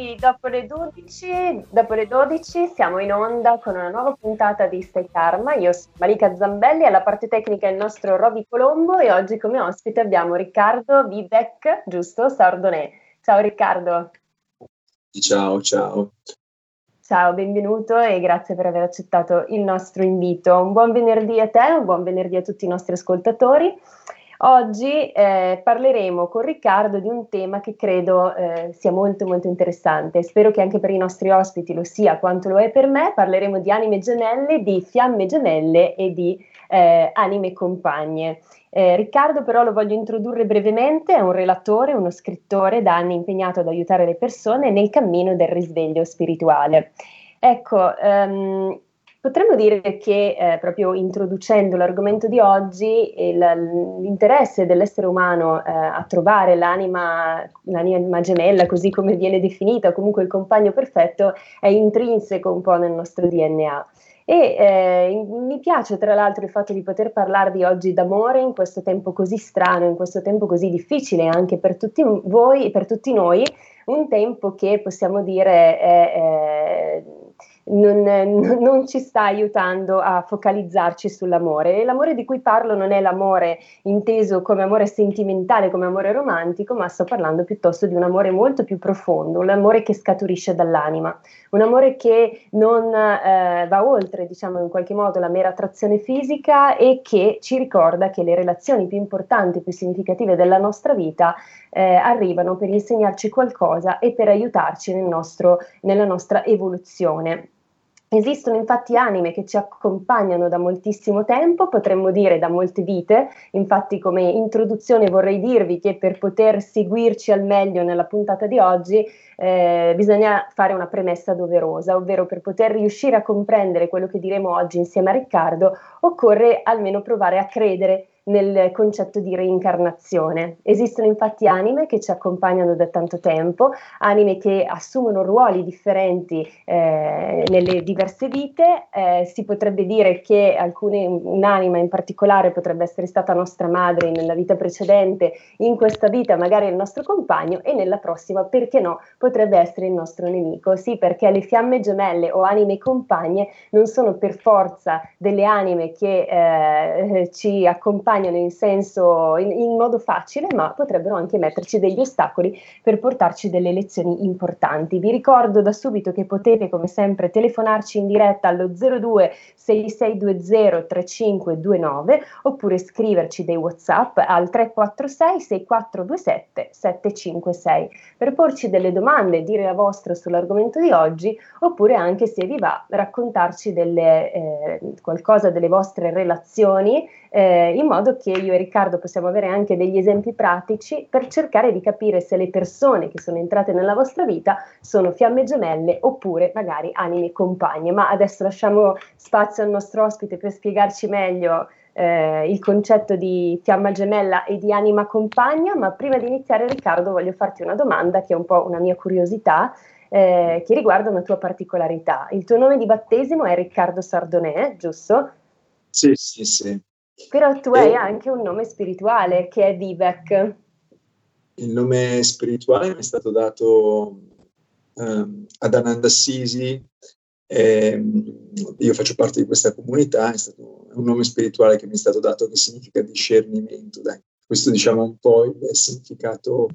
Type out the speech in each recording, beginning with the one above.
Dopo le 12, dopo le 12 siamo in onda con una nuova puntata di Stay Karma. Io sono Malika Zambelli, alla parte tecnica il nostro Roby Colombo e oggi come ospite abbiamo Riccardo Vivek, giusto? Sardonè. Ciao Riccardo. Ciao, ciao. Ciao, benvenuto e grazie per aver accettato il nostro invito. Un buon venerdì a te, un buon venerdì a tutti i nostri ascoltatori. Oggi eh, parleremo con Riccardo di un tema che credo eh, sia molto molto interessante, spero che anche per i nostri ospiti lo sia quanto lo è per me, parleremo di anime gemelle, di fiamme gemelle e di eh, anime compagne. Eh, Riccardo però lo voglio introdurre brevemente, è un relatore, uno scrittore da anni impegnato ad aiutare le persone nel cammino del risveglio spirituale. Ecco, um, Potremmo dire che eh, proprio introducendo l'argomento di oggi, il, l'interesse dell'essere umano eh, a trovare l'anima, l'anima, gemella, così come viene definita, comunque il compagno perfetto, è intrinseco un po' nel nostro DNA. E eh, mi piace tra l'altro il fatto di poter parlarvi oggi d'amore in questo tempo così strano, in questo tempo così difficile anche per tutti voi e per tutti noi, un tempo che possiamo dire è, è non, non, ci sta aiutando a focalizzarci sull'amore. E l'amore di cui parlo non è l'amore inteso come amore sentimentale, come amore romantico, ma sto parlando piuttosto di un amore molto più profondo, un amore che scaturisce dall'anima, un amore che non eh, va oltre, diciamo in qualche modo, la mera attrazione fisica e che ci ricorda che le relazioni più importanti, più significative della nostra vita eh, arrivano per insegnarci qualcosa e per aiutarci nel nostro, nella nostra evoluzione. Esistono infatti anime che ci accompagnano da moltissimo tempo, potremmo dire da molte vite, infatti come introduzione vorrei dirvi che per poter seguirci al meglio nella puntata di oggi eh, bisogna fare una premessa doverosa, ovvero per poter riuscire a comprendere quello che diremo oggi insieme a Riccardo occorre almeno provare a credere nel concetto di reincarnazione. Esistono infatti anime che ci accompagnano da tanto tempo, anime che assumono ruoli differenti eh, nelle diverse vite, eh, si potrebbe dire che alcune, un'anima in particolare potrebbe essere stata nostra madre nella vita precedente, in questa vita magari il nostro compagno e nella prossima, perché no, potrebbe essere il nostro nemico. Sì, perché le fiamme gemelle o anime compagne non sono per forza delle anime che eh, ci accompagnano accompagnano in senso in, in, modo facile, ma potrebbero anche metterci degli ostacoli per portarci delle lezioni importanti. Vi ricordo da subito che potete, come sempre, telefonarci in diretta allo 02 6620 3529 oppure scriverci dei WhatsApp al 346 6427 756 per porci delle domande, dire la vostra sull'argomento di oggi, oppure anche se vi va raccontarci delle, eh, qualcosa delle vostre relazioni eh, in modo che io e Riccardo possiamo avere anche degli esempi pratici per cercare di capire se le persone che sono entrate nella vostra vita sono fiamme gemelle oppure magari anime compagne. Ma adesso lasciamo spazio al nostro ospite per spiegarci meglio eh, il concetto di fiamma gemella e di anima compagna, ma prima di iniziare Riccardo voglio farti una domanda che è un po' una mia curiosità. Eh, che riguarda una tua particolarità. Il tuo nome di battesimo è Riccardo Sardonè, giusto? Sì, sì, sì. Però tu hai anche un nome spirituale che è Vivek. Il nome spirituale mi è stato dato um, ad Ananda Sisi, e, io faccio parte di questa comunità, è stato un nome spirituale che mi è stato dato che significa discernimento. Dai. Questo diciamo un po' il significato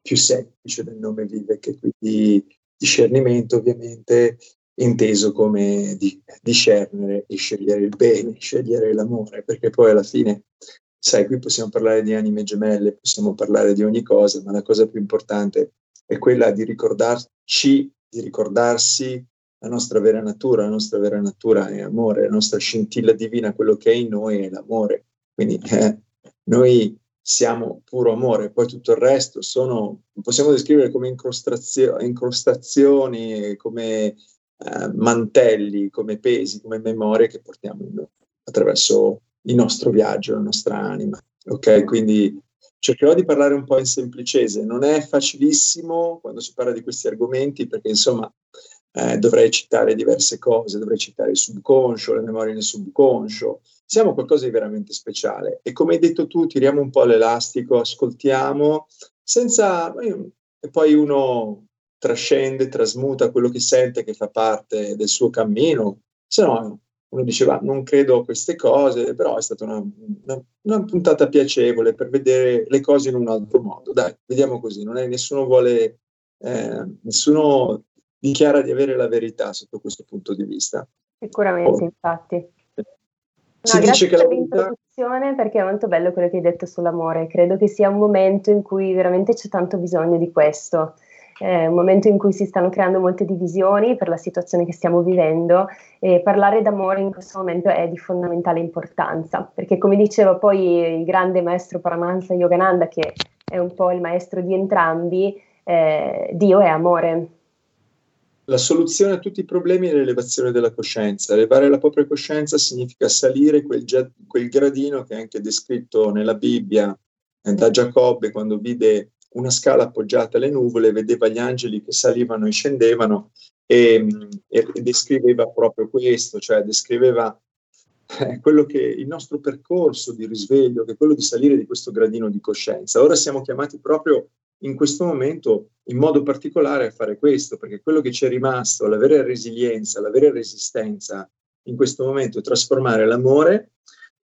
più semplice del nome Vivek, quindi discernimento ovviamente inteso come di, discernere e scegliere il bene, scegliere l'amore, perché poi alla fine, sai, qui possiamo parlare di anime gemelle, possiamo parlare di ogni cosa, ma la cosa più importante è quella di ricordarci, di ricordarsi la nostra vera natura, la nostra vera natura è amore, la nostra scintilla divina, quello che è in noi è l'amore. Quindi eh, noi siamo puro amore, poi tutto il resto sono, possiamo descrivere come incrostazio- incrostazioni, come eh, mantelli, come pesi, come memorie che portiamo attraverso il nostro viaggio, la nostra anima. Ok, quindi cercherò di parlare un po' in semplicese. Non è facilissimo quando si parla di questi argomenti perché insomma eh, dovrei citare diverse cose, dovrei citare il subconscio, le memorie nel subconscio. Siamo qualcosa di veramente speciale e come hai detto tu, tiriamo un po' l'elastico, ascoltiamo, senza... e poi uno trascende, trasmuta quello che sente che fa parte del suo cammino, se no uno diceva non credo a queste cose, però è stata una, una, una, puntata piacevole per vedere le cose in un altro modo. Dai, vediamo così, non è, nessuno vuole, eh, nessuno dichiara di avere la verità sotto questo punto di vista. Sicuramente, oh. infatti. No, grazie per l'introduzione perché è molto bello quello che hai detto sull'amore. Credo che sia un momento in cui veramente c'è tanto bisogno di questo. È un momento in cui si stanno creando molte divisioni per la situazione che stiamo vivendo e parlare d'amore in questo momento è di fondamentale importanza perché come diceva poi il grande maestro Paramahansa Yogananda che è un po' il maestro di entrambi, eh, Dio è amore la soluzione a tutti i problemi è l'elevazione della coscienza. Elevare la propria coscienza significa salire quel, quel gradino che è anche descritto nella Bibbia eh, da Giacobbe quando vide una scala appoggiata alle nuvole, vedeva gli angeli che salivano e scendevano e, e, e descriveva proprio questo, cioè descriveva eh, quello che il nostro percorso di risveglio, che è quello di salire di questo gradino di coscienza. Ora siamo chiamati proprio in questo momento in modo particolare a fare questo, perché quello che ci è rimasto, la vera resilienza, la vera resistenza in questo momento è trasformare l'amore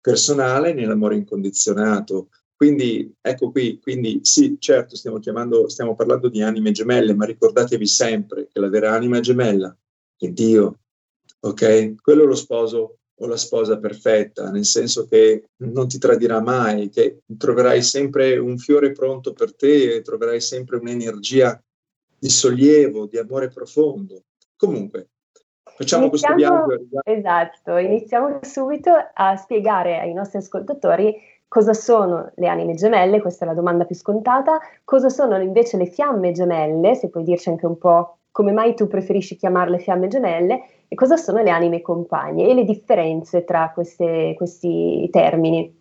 personale nell'amore incondizionato. Quindi ecco qui, quindi sì, certo stiamo, chiamando, stiamo parlando di anime gemelle, ma ricordatevi sempre che la vera anima gemella è Dio, ok? Quello è lo sposo o la sposa perfetta, nel senso che non ti tradirà mai, che troverai sempre un fiore pronto per te e troverai sempre un'energia di sollievo, di amore profondo. Comunque, facciamo iniziamo, questo viaggio. Esatto, iniziamo subito a spiegare ai nostri ascoltatori cosa sono le anime gemelle, questa è la domanda più scontata, cosa sono invece le fiamme gemelle, se puoi dirci anche un po' come mai tu preferisci chiamarle fiamme gemelle e cosa sono le anime compagne e le differenze tra queste, questi termini.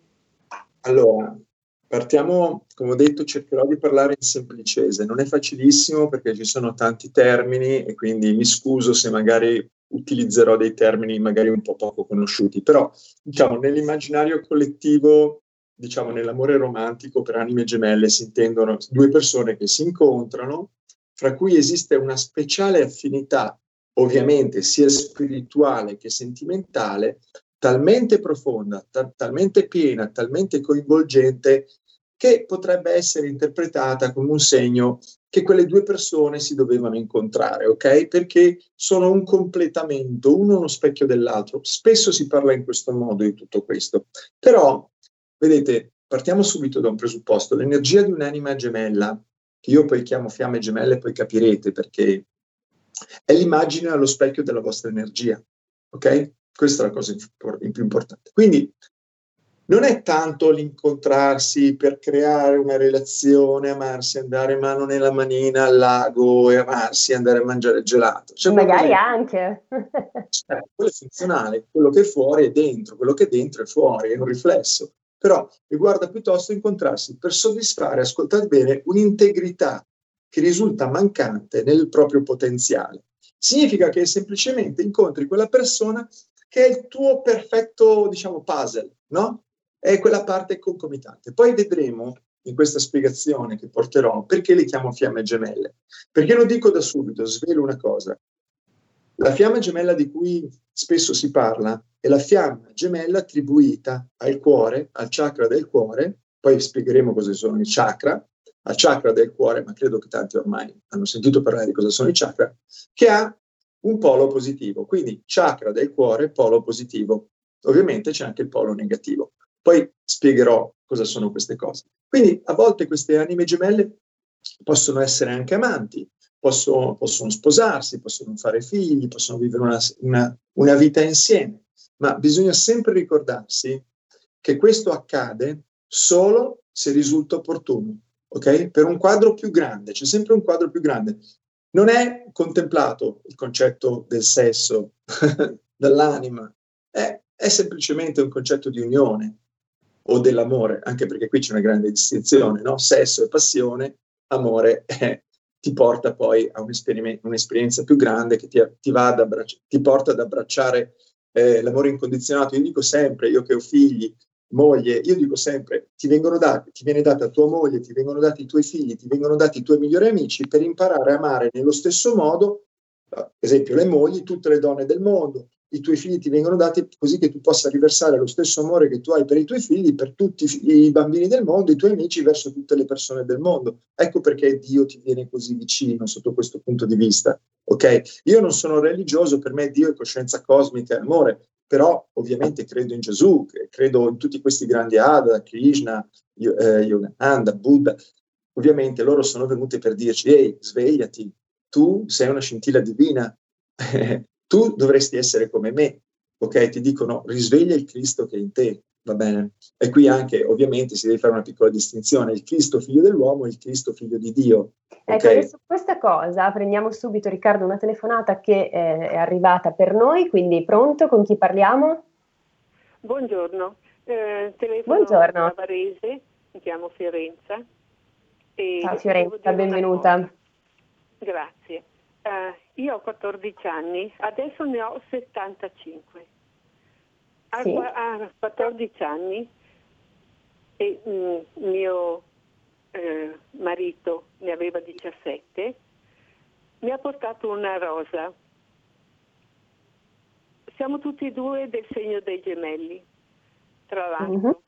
Allora, partiamo, come ho detto, cercherò di parlare in semplicese. Non è facilissimo perché ci sono tanti termini e quindi mi scuso se magari utilizzerò dei termini magari un po' poco conosciuti, però diciamo nell'immaginario collettivo, diciamo nell'amore romantico per anime gemelle si intendono due persone che si incontrano, fra cui esiste una speciale affinità ovviamente sia spirituale che sentimentale, talmente profonda, ta- talmente piena, talmente coinvolgente che potrebbe essere interpretata come un segno che quelle due persone si dovevano incontrare, ok? Perché sono un completamento, uno uno specchio dell'altro. Spesso si parla in questo modo di tutto questo. Però, vedete, partiamo subito da un presupposto. L'energia di un'anima gemella, che io poi chiamo fiamme gemelle, poi capirete perché è l'immagine allo specchio della vostra energia. Ok? Questa è la cosa più importante. Quindi non è tanto l'incontrarsi per creare una relazione, amarsi, andare mano nella manina al lago e amarsi, andare a mangiare il gelato. Cioè, Magari anche. Cioè, quello è funzionale, quello che è fuori è dentro, quello che è dentro è fuori, è un riflesso. Però riguarda piuttosto incontrarsi per soddisfare, ascoltate bene, un'integrità che risulta mancante nel proprio potenziale. Significa che semplicemente incontri quella persona che è il tuo perfetto, diciamo, puzzle, no? È quella parte concomitante. Poi vedremo in questa spiegazione che porterò perché le chiamo fiamme gemelle. Perché lo dico da subito, svelo una cosa. La fiamma gemella di cui spesso si parla è la fiamma gemella attribuita al cuore, al chakra del cuore, poi spiegheremo cosa sono i chakra, al chakra del cuore, ma credo che tanti ormai hanno sentito parlare di cosa sono i chakra, che ha un polo positivo. Quindi chakra del cuore, polo positivo. Ovviamente c'è anche il polo negativo. Poi spiegherò cosa sono queste cose. Quindi a volte queste anime gemelle possono essere anche amanti, possono, possono sposarsi, possono fare figli, possono vivere una, una, una vita insieme, ma bisogna sempre ricordarsi che questo accade solo se risulta opportuno, ok? Per un quadro più grande, c'è sempre un quadro più grande. Non è contemplato il concetto del sesso, dell'anima, è, è semplicemente un concetto di unione o dell'amore, anche perché qui c'è una grande distinzione, no? Sesso e passione, amore è, ti porta poi a un'esperienza più grande che ti, ti, ti porta ad abbracciare eh, l'amore incondizionato. Io dico sempre, io che ho figli, moglie, io dico sempre, ti vengono dati, ti viene data tua moglie, ti vengono dati i tuoi figli, ti vengono dati i tuoi migliori amici per imparare a amare nello stesso modo, ad esempio le mogli, tutte le donne del mondo, i tuoi figli ti vengono dati così che tu possa riversare lo stesso amore che tu hai per i tuoi figli, per tutti i bambini del mondo, i tuoi amici verso tutte le persone del mondo. Ecco perché Dio ti viene così vicino sotto questo punto di vista. Ok? Io non sono religioso, per me Dio è coscienza cosmica e amore, però ovviamente credo in Gesù, credo in tutti questi grandi Ada, Krishna, eh, Yogananda, Buddha. Ovviamente loro sono venuti per dirci, ehi, svegliati, tu sei una scintilla divina, tu dovresti essere come me, ok? Ti dicono risveglia il Cristo che è in te, va bene? E qui anche ovviamente si deve fare una piccola distinzione, il Cristo figlio dell'uomo e il Cristo figlio di Dio. Ecco, okay? su questa cosa prendiamo subito Riccardo una telefonata che eh, è arrivata per noi, quindi pronto, con chi parliamo? Buongiorno, eh, telefono Buongiorno. da Varese, mi chiamo Fiorenza. Ciao Fiorenza, benvenuta. Grazie. Uh, io ho 14 anni, adesso ne ho 75. A, sì. a 14 anni e mm, mio eh, marito ne aveva 17, mi ha portato una rosa. Siamo tutti e due del segno dei gemelli, tra l'altro.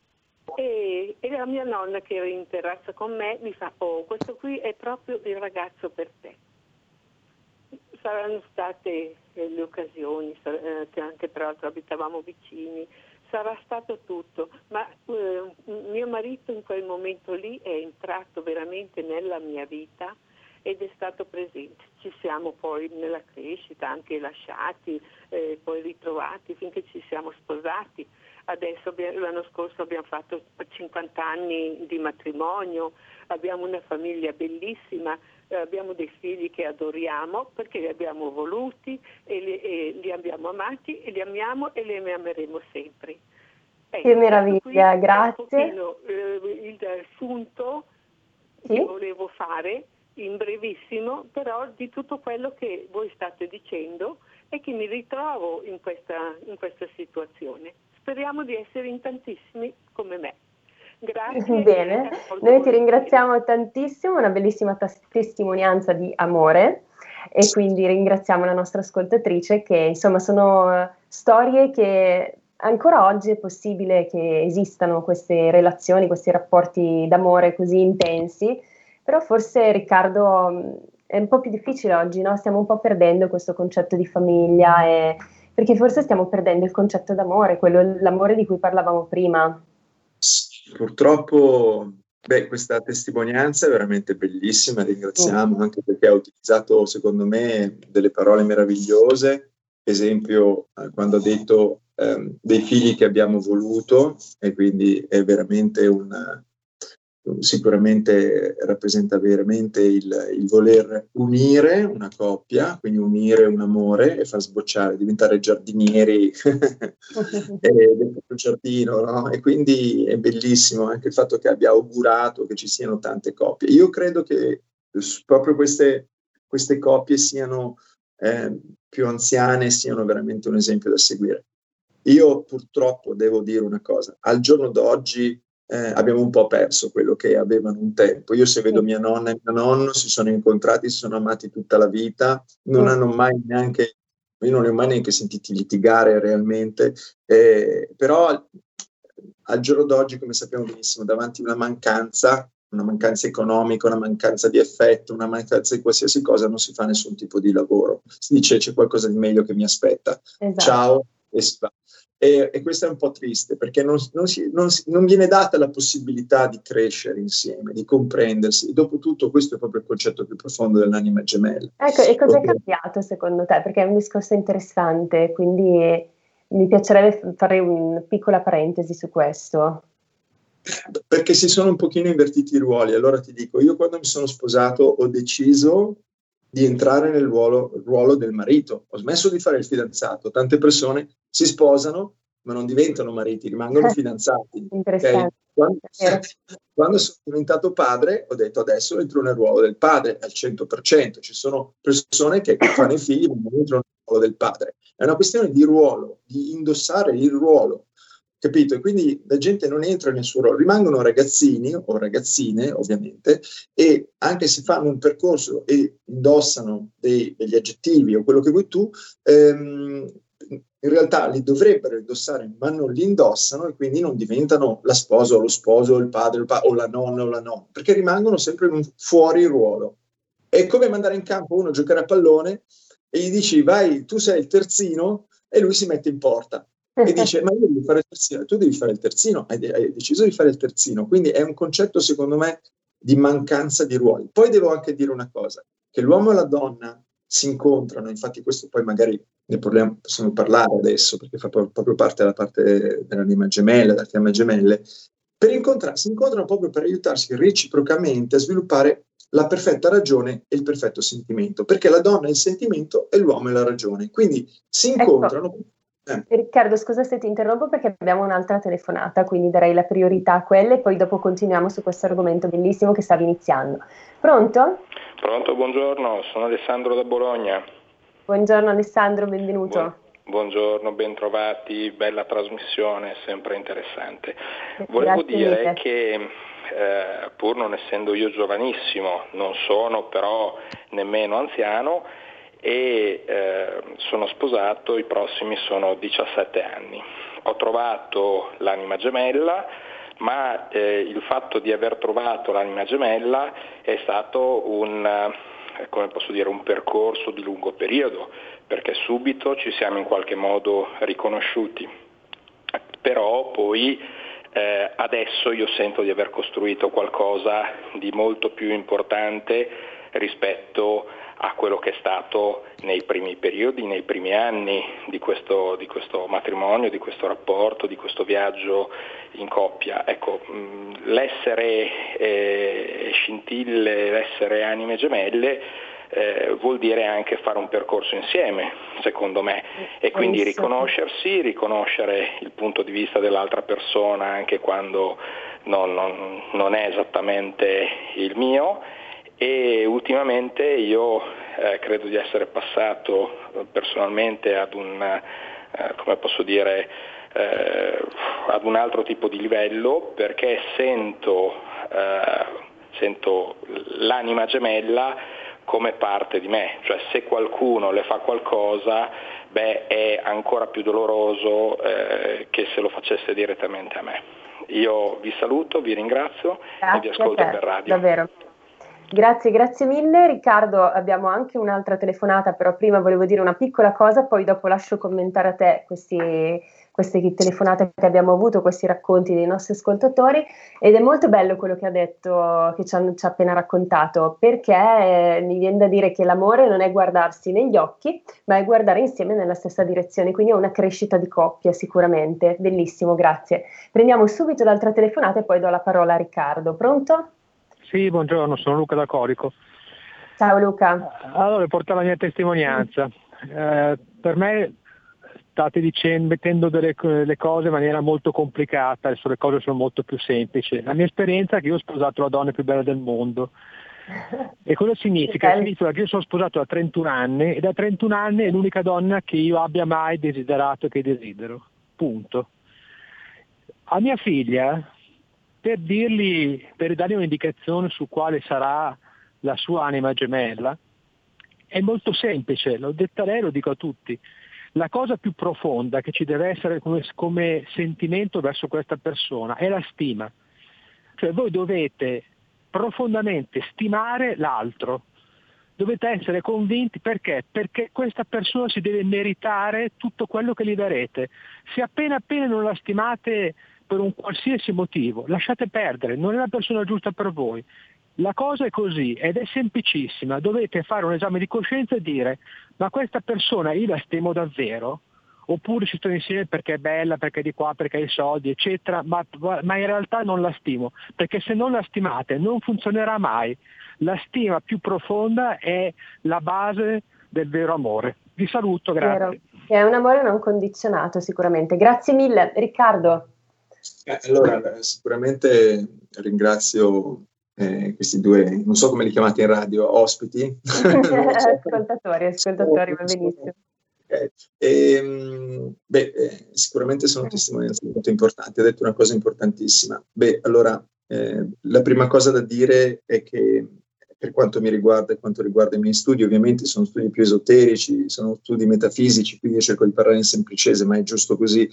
Uh-huh. E, e, la mia nonna che era in terrazza con me mi fa, oh, questo qui è proprio il ragazzo per te saranno state eh, le occasioni, eh, che anche tra l'altro abitavamo vicini, sarà stato tutto, ma eh, mio marito in quel momento lì è entrato veramente nella mia vita ed è stato presente. Ci siamo poi nella crescita anche lasciati, eh, poi ritrovati finché ci siamo sposati. Adesso l'anno scorso abbiamo fatto 50 anni di matrimonio, abbiamo una famiglia bellissima, abbiamo dei figli che adoriamo perché li abbiamo voluti e li, e li abbiamo amati e li amiamo e li ameremo sempre. Ecco, che meraviglia, grazie. Pochino, eh, il sunto sì? che volevo fare in brevissimo, però di tutto quello che voi state dicendo e che mi ritrovo in questa, in questa situazione. Speriamo di essere in tantissimi come me. Grazie. Bene, noi ti ringraziamo tantissimo, una bellissima tas- testimonianza di amore e quindi ringraziamo la nostra ascoltatrice che insomma sono storie che ancora oggi è possibile che esistano queste relazioni, questi rapporti d'amore così intensi, però forse Riccardo è un po' più difficile oggi, no? stiamo un po' perdendo questo concetto di famiglia e, perché forse stiamo perdendo il concetto d'amore, quello, l'amore di cui parlavamo prima. Purtroppo, beh, questa testimonianza è veramente bellissima, ringraziamo anche perché ha utilizzato, secondo me, delle parole meravigliose. Esempio, eh, quando ha detto eh, dei figli che abbiamo voluto, e quindi è veramente una, sicuramente rappresenta veramente il, il, voler unire una coppia, quindi unire un amore e far sbocciare, diventare giardinieri del proprio giardino, no? E quindi è bellissimo anche il fatto che abbia augurato che ci siano tante coppie. Io credo che proprio queste, queste coppie siano eh, più anziane, siano veramente un esempio da seguire. Io purtroppo devo dire una cosa, al giorno d'oggi eh, abbiamo un po' perso quello che avevano un tempo. Io se vedo mia nonna e mio nonno si sono incontrati, si sono amati tutta la vita, non hanno mai neanche, io non li ho mai neanche sentiti litigare realmente, eh, però al giorno d'oggi, come sappiamo benissimo, davanti a una mancanza una mancanza economica, una mancanza di effetto, una mancanza di qualsiasi cosa, non si fa nessun tipo di lavoro. Si dice c'è qualcosa di meglio che mi aspetta. Esatto. Ciao e si va. E, e, questo è un po' triste perché non, non, si, non, non, viene data la possibilità di crescere insieme, di comprendersi. E dopo tutto, questo è proprio il concetto più profondo dell'anima gemella. Ecco, e cosa è cambiato secondo te? Perché è un discorso interessante, quindi mi piacerebbe fare una piccola parentesi su questo. Perché si sono un pochino invertiti i ruoli. Allora ti dico, io quando mi sono sposato ho deciso di entrare nel ruolo, ruolo del marito. Ho smesso di fare il fidanzato. Tante persone si sposano ma non diventano mariti, rimangono fidanzati. Okay? Quando, quando, sono diventato padre ho detto adesso entro nel ruolo del padre al 100%. Ci sono persone che fanno i figli ma non entrano nel ruolo del padre. È una questione di ruolo, di indossare il ruolo capito? E quindi la gente non entra nel suo ruolo, rimangono ragazzini o ragazzine ovviamente e anche se fanno un percorso e indossano dei, degli aggettivi o quello che vuoi tu, ehm, in realtà li dovrebbero indossare ma non li indossano e quindi non diventano la sposa o lo sposo o il padre o, la nonna o la nonna, perché rimangono sempre fuori ruolo. È come mandare in campo uno a giocare a pallone e gli dici vai, tu sei il terzino e lui si mette in porta e dice ma io devo fare il terzino, tu devi fare il terzino, hai, hai, deciso di fare il terzino, quindi è un concetto secondo me di mancanza di ruoli. Poi devo anche dire una cosa, che l'uomo e la donna si incontrano, infatti questo poi magari ne parliamo, possiamo parlare adesso perché fa proprio parte della parte dell'anima gemella, della fiamma gemelle, per incontrarsi, si incontrano proprio per aiutarsi reciprocamente a sviluppare la perfetta ragione e il perfetto sentimento, perché la donna è il sentimento e l'uomo è la ragione. Quindi si ecco. incontrano ecco. Riccardo, scusa se ti interrompo perché abbiamo un'altra telefonata, quindi darei la priorità a quelle e poi dopo continuiamo su questo argomento bellissimo che stavi iniziando. Pronto? Pronto, buongiorno, sono Alessandro da Bologna. Buongiorno Alessandro, benvenuto. Buon, buongiorno, bentrovati, bella trasmissione, sempre interessante. Volevo Grazie dire mille. che eh, pur non essendo io giovanissimo, non sono però nemmeno anziano, e eh, sono sposato, i prossimi sono 17 anni. Ho trovato l'anima gemella, ma eh, il fatto di aver trovato l'anima gemella è stato un, dire, un percorso di lungo periodo, perché subito ci siamo in qualche modo riconosciuti. Però poi eh, adesso io sento di aver costruito qualcosa di molto più importante rispetto a quello che è stato nei primi periodi, nei primi anni di questo, di questo matrimonio, di questo rapporto, di questo viaggio in coppia. Ecco, l'essere eh, scintille, l'essere anime gemelle eh, vuol dire anche fare un percorso insieme, secondo me, e quindi riconoscersi, riconoscere il punto di vista dell'altra persona anche quando non, non, non è esattamente il mio e ultimamente io eh, credo di essere passato eh, personalmente ad un, eh, come posso dire, eh, ad un altro tipo di livello perché sento, eh, sento l'anima gemella come parte di me, cioè se qualcuno le fa qualcosa beh, è ancora più doloroso eh, che se lo facesse direttamente a me. Io vi saluto, vi ringrazio Grazie e vi ascolto per radio. Davvero. Grazie, grazie mille. Riccardo, abbiamo anche un'altra telefonata, però prima volevo dire una piccola cosa, poi dopo lascio commentare a te questi, queste telefonate che abbiamo avuto, questi racconti dei nostri ascoltatori ed è molto bello quello che ha detto, che ci ha, appena raccontato, perché eh, mi viene da dire che l'amore non è guardarsi negli occhi, ma è guardare insieme nella stessa direzione, quindi è una crescita di coppia sicuramente. Bellissimo, grazie. Prendiamo subito l'altra telefonata e poi do la parola a Riccardo. Pronto? Sì, buongiorno, sono Luca da Corico. Ciao Luca. Allora, porto la mia testimonianza. Eh, per me state dicendo, mettendo delle, delle, cose in maniera molto complicata, adesso le cose sono molto più semplici. La mia esperienza è che io ho sposato la donna più bella del mondo. E cosa significa? Significa che io sono sposato da 31 anni e da 31 anni è l'unica donna che io abbia mai desiderato e che desidero. Punto. A mia figlia per, dirgli, per dargli un'indicazione su quale sarà la sua anima gemella, è molto semplice, l'ho detto a lei, lo dico a tutti. La cosa più profonda che ci deve essere come, come sentimento verso questa persona è la stima. Cioè voi dovete profondamente stimare l'altro. Dovete essere convinti perché? Perché questa persona si deve meritare tutto quello che gli darete. Se appena appena non la stimate per un qualsiasi motivo, lasciate perdere, non è la persona giusta per voi. La cosa è così ed è semplicissima, dovete fare un esame di coscienza e dire ma questa persona io la stimo davvero? Oppure ci sto insieme perché è bella, perché è di qua, perché ha i soldi, eccetera, ma, ma in realtà non la stimo, perché se non la stimate non funzionerà mai. La stima più profonda è la base del vero amore. Vi saluto, grazie. Vero. È un amore non condizionato sicuramente. Grazie mille. Riccardo. Eh, allora, sicuramente ringrazio eh, questi due, non so come li chiamate in radio, ospiti. ascoltatori, ascoltatori, va benissimo. Okay. E, ehm, beh, eh, sicuramente sono testimonianze molto importanti, ha detto una cosa importantissima. Beh, allora, eh, la prima cosa da dire è che per quanto mi riguarda e quanto riguarda i miei studi, ovviamente sono studi più esoterici, sono studi metafisici, quindi cerco di parlare in semplicese, ma è giusto così.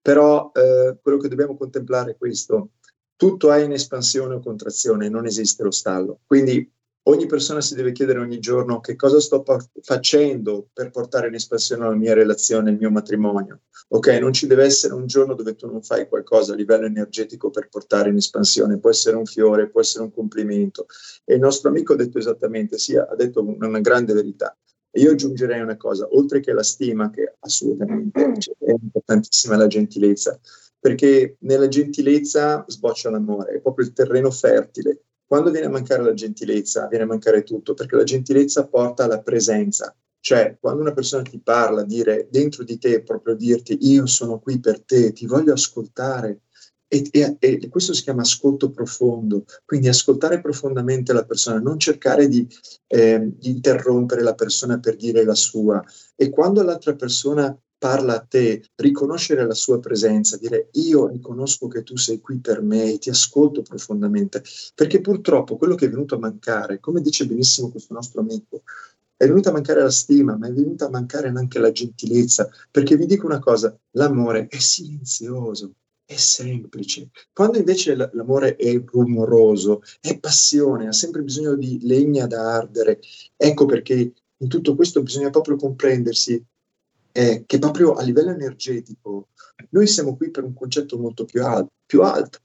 Però eh, quello che dobbiamo contemplare è questo, tutto è in espansione o contrazione, non esiste lo stallo. Quindi ogni persona si deve chiedere ogni giorno che cosa sto pa- facendo per portare in espansione la mia relazione, il mio matrimonio. Ok, non ci deve essere un giorno dove tu non fai qualcosa a livello energetico per portare in espansione, può essere un fiore, può essere un complimento. E il nostro amico ha detto esattamente, sì, ha detto una grande verità. Io aggiungerei una cosa, oltre che la stima, che assolutamente è importantissima la gentilezza, perché nella gentilezza sboccia l'amore, è proprio il terreno fertile. Quando viene a mancare la gentilezza, viene a mancare tutto, perché la gentilezza porta alla presenza. Cioè, quando una persona ti parla, dire dentro di te, proprio dirti io sono qui per te, ti voglio ascoltare, e, e, e, questo si chiama ascolto profondo, quindi ascoltare profondamente la persona, non cercare di, eh, di, interrompere la persona per dire la sua. E quando l'altra persona parla a te, riconoscere la sua presenza, dire io riconosco che tu sei qui per me e ti ascolto profondamente, perché purtroppo quello che è venuto a mancare, come dice benissimo questo nostro amico, è venuta a mancare la stima, ma è venuta a mancare anche la gentilezza, perché vi dico una cosa, l'amore è silenzioso, è semplice. Quando invece l'amore è rumoroso, è passione, ha sempre bisogno di legna da ardere. Ecco perché in tutto questo bisogna proprio comprendersi è che proprio a livello energetico noi siamo qui per un concetto molto più, al- più alto.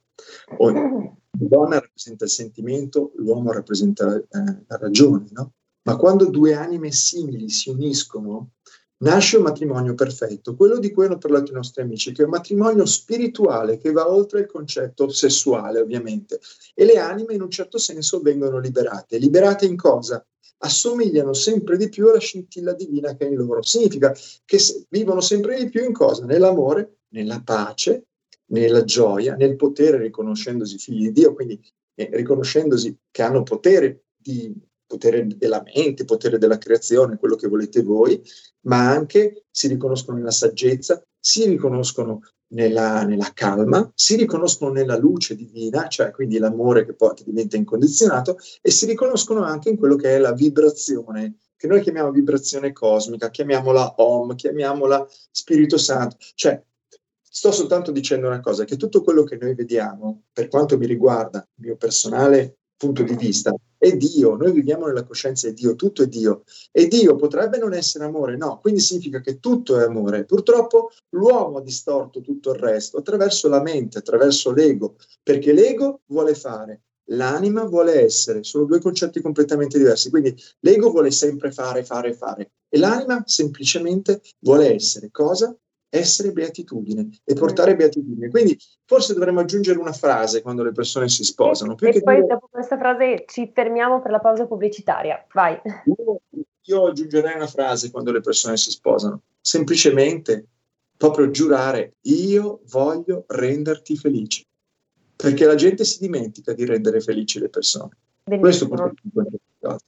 la donna rappresenta il sentimento, l'uomo rappresenta eh, la ragione, no? Ma quando due anime simili si uniscono, nasce un matrimonio perfetto, quello di cui hanno parlato i nostri amici, che è un matrimonio spirituale che va oltre il concetto sessuale, ovviamente. E le anime in un certo senso vengono liberate. Liberate in cosa? assomigliano sempre di più alla scintilla divina che è in loro. Significa che vivono sempre di più in cosa? Nell'amore, nella pace, nella gioia, nel potere, riconoscendosi figli di Dio, quindi eh, riconoscendosi che hanno potere di potere della mente, potere della creazione, quello che volete voi, ma anche si riconoscono nella saggezza, si riconoscono nella, nella, calma, si riconoscono nella luce divina, cioè quindi l'amore che poi diventa incondizionato, e si riconoscono anche in quello che è la vibrazione, che noi chiamiamo vibrazione cosmica, chiamiamola Om, chiamiamola Spirito Santo. Cioè, sto soltanto dicendo una cosa, che tutto quello che noi vediamo, per quanto mi riguarda, il mio personale punto di vista, è Dio, noi viviamo nella coscienza di Dio, tutto è Dio. E Dio potrebbe non essere amore, no, quindi significa che tutto è amore. Purtroppo l'uomo ha distorto tutto il resto attraverso la mente, attraverso l'ego, perché l'ego vuole fare, l'anima vuole essere, sono due concetti completamente diversi. Quindi l'ego vuole sempre fare, fare, fare e l'anima semplicemente vuole essere. Cosa? Essere beatitudine e portare beatitudine. Quindi forse dovremmo aggiungere una frase quando le persone si sposano. E, e poi dire... dopo questa frase ci fermiamo per la pausa pubblicitaria. Vai. Io, io aggiungerei una frase quando le persone si sposano. Semplicemente proprio giurare io voglio renderti felice. Perché la gente si dimentica di rendere felici le persone. Benissimo. Questo purtroppo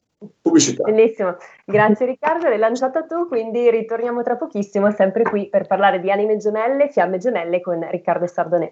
Pubblicità. Bellissimo, grazie Riccardo, l'hai lanciata tu, quindi ritorniamo tra pochissimo sempre qui per parlare di anime gemelle, fiamme gemelle con Riccardo Sardonè.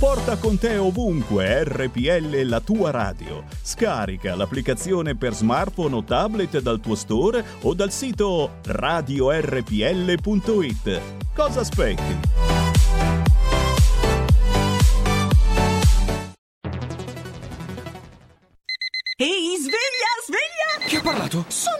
Porta con te ovunque RPL la tua radio. Scarica l'applicazione per smartphone o tablet dal tuo store o dal sito radiorpl.it. Cosa aspetti? Ehi, sveglia, sveglia! Chi ha parlato? Sono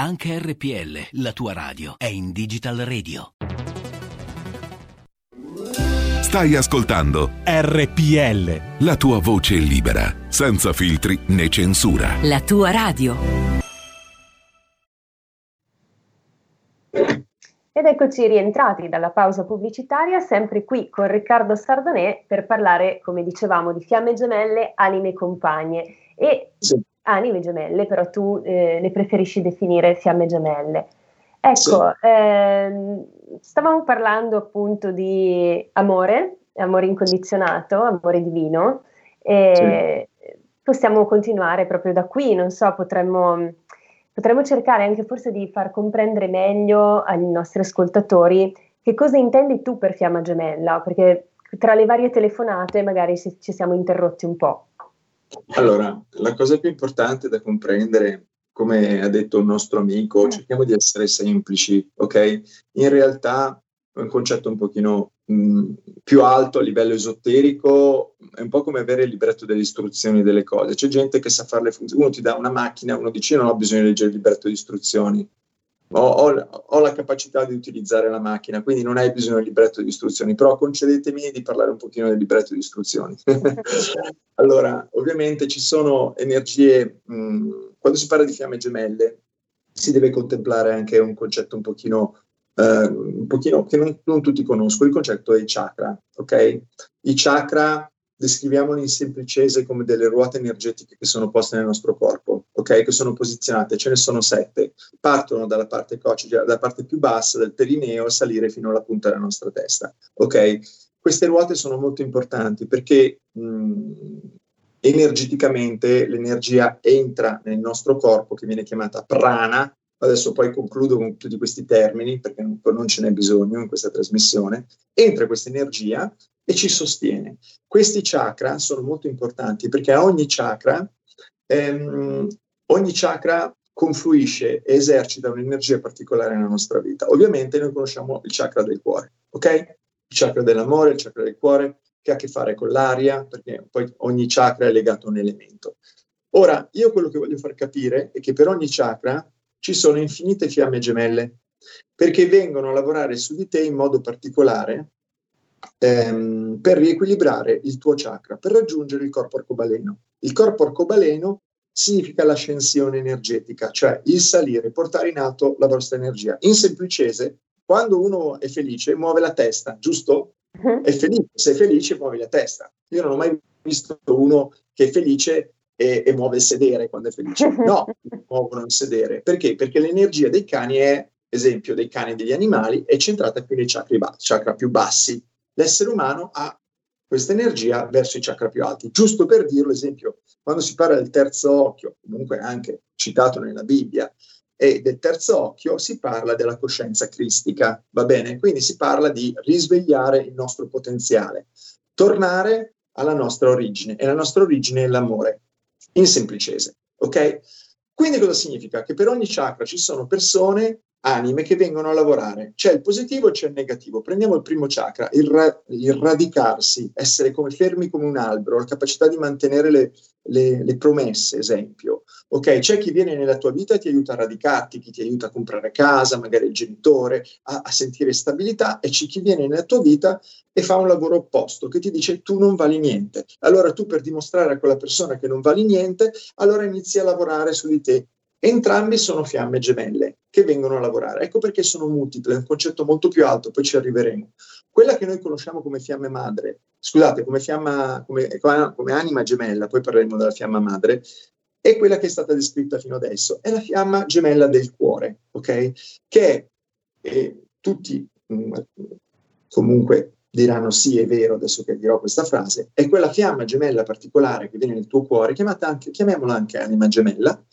Anche RPL, la tua radio, è in Digital Radio. Stai ascoltando RPL. La tua voce libera, senza filtri né censura. La tua radio. Ed eccoci rientrati dalla pausa pubblicitaria, sempre qui con Riccardo Sardonè per parlare, come dicevamo, di fiamme gemelle, anime compagne. E sì anime gemelle, però tu eh, le preferisci definire fiamme gemelle. Ecco, sì. ehm, stavamo parlando appunto di amore, amore incondizionato, amore divino, e sì. possiamo continuare proprio da qui, non so, potremmo, potremmo cercare anche forse di far comprendere meglio ai nostri ascoltatori che cosa intendi tu per fiamma gemella, perché tra le varie telefonate magari ci siamo interrotti un po'. Allora, la cosa più importante da comprendere, come ha detto un nostro amico, mm. cerchiamo di essere semplici, ok? In realtà è un concetto un pochino mh, più alto a livello esoterico, è un po' come avere il libretto delle istruzioni delle cose. C'è gente che sa fare le funzioni, uno ti dà una macchina, uno dice non ho bisogno di leggere il libretto di istruzioni, ho, ho, ho, la capacità di utilizzare la macchina, quindi non hai bisogno del libretto di istruzioni, però concedetemi di parlare un pochino del libretto di istruzioni. allora, ovviamente ci sono energie, mh, quando si parla di fiamme gemelle, si deve contemplare anche un concetto un pochino, eh, un pochino che non, non tutti conoscono, il concetto dei chakra, ok? I chakra descriviamoli in semplicese come delle ruote energetiche che sono poste nel nostro corpo, ok? Che sono posizionate, ce ne sono sette. Partono dalla parte coccia, dalla parte più bassa del perineo a salire fino alla punta della nostra testa, ok? Queste ruote sono molto importanti perché mh, energeticamente l'energia entra nel nostro corpo che viene chiamata prana. Adesso poi concludo con tutti questi termini perché non, non ce n'è bisogno in questa trasmissione. Entra questa energia e ci sostiene. Questi chakra sono molto importanti perché ogni chakra, ehm, ogni chakra confluisce e esercita un'energia particolare nella nostra vita. Ovviamente noi conosciamo il chakra del cuore, ok? Il chakra dell'amore, il chakra del cuore, che ha a che fare con l'aria, perché poi ogni chakra è legato a un elemento. Ora, io quello che voglio far capire è che per ogni chakra ci sono infinite fiamme gemelle, perché vengono a lavorare su di te in modo particolare ehm, per riequilibrare il tuo chakra, per raggiungere il corpo arcobaleno. Il corpo arcobaleno significa l'ascensione energetica, cioè il salire, portare in alto la vostra energia. In semplicese, quando uno è felice, muove la testa, giusto? Uh-huh. È felice, se è felice, muovi la testa. Io non ho mai visto uno che è felice e, e muove il sedere quando è felice. No, muovono il sedere. Perché? Perché l'energia dei cani è, esempio, dei cani e degli animali, è centrata più nei chakra, chakra più bassi l'essere umano ha questa energia verso i chakra più alti. Giusto per dirlo, esempio, quando si parla del terzo occhio, comunque anche citato nella Bibbia, e del terzo occhio si parla della coscienza cristica, va bene? Quindi si parla di risvegliare il nostro potenziale, tornare alla nostra origine, e la nostra origine è l'amore, in semplicese. ok? Quindi cosa significa? Che per ogni chakra ci sono persone anime che vengono a lavorare. C'è il positivo e c'è il negativo. Prendiamo il primo chakra, il, ra- il radicarsi, essere come fermi come un albero, la capacità di mantenere le, le, le, promesse, esempio. Ok, c'è chi viene nella tua vita e ti aiuta a radicarti, chi ti aiuta a comprare casa, magari il genitore, a, a sentire stabilità, e c'è chi viene nella tua vita e fa un lavoro opposto, che ti dice tu non vali niente. Allora tu per dimostrare a quella persona che non vali niente, allora inizi a lavorare su di te Entrambi sono fiamme gemelle che vengono a lavorare. Ecco perché sono multiple, è un concetto molto più alto, poi ci arriveremo. Quella che noi conosciamo come fiamme madre, scusate, come, fiamma, come, come anima gemella, poi parleremo della fiamma madre, è quella che è stata descritta fino adesso, è la fiamma gemella del cuore, ok? Che eh, tutti mm, comunque diranno sì, è vero, adesso che dirò questa frase, è quella fiamma gemella particolare che viene nel tuo cuore, chiamata anche, chiamiamola anche anima gemella,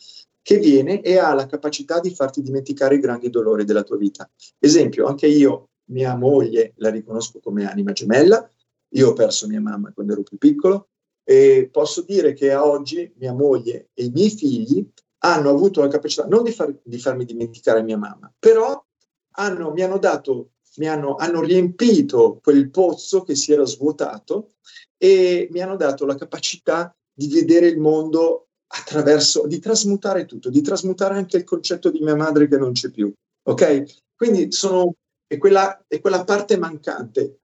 che viene e ha la capacità di farti dimenticare i grandi dolori della tua vita. Esempio, anche io, mia moglie, la riconosco come anima gemella, io ho perso mia mamma quando ero più piccolo e posso dire che a oggi mia moglie e i miei figli hanno avuto la capacità non di, far, di farmi dimenticare mia mamma, però hanno, mi hanno dato, mi hanno, hanno riempito quel pozzo che si era svuotato e mi hanno dato la capacità di vedere il mondo attraverso, di trasmutare tutto, di trasmutare anche il concetto di mia madre che non c'è più. Ok? Quindi sono, è, quella, è quella parte mancante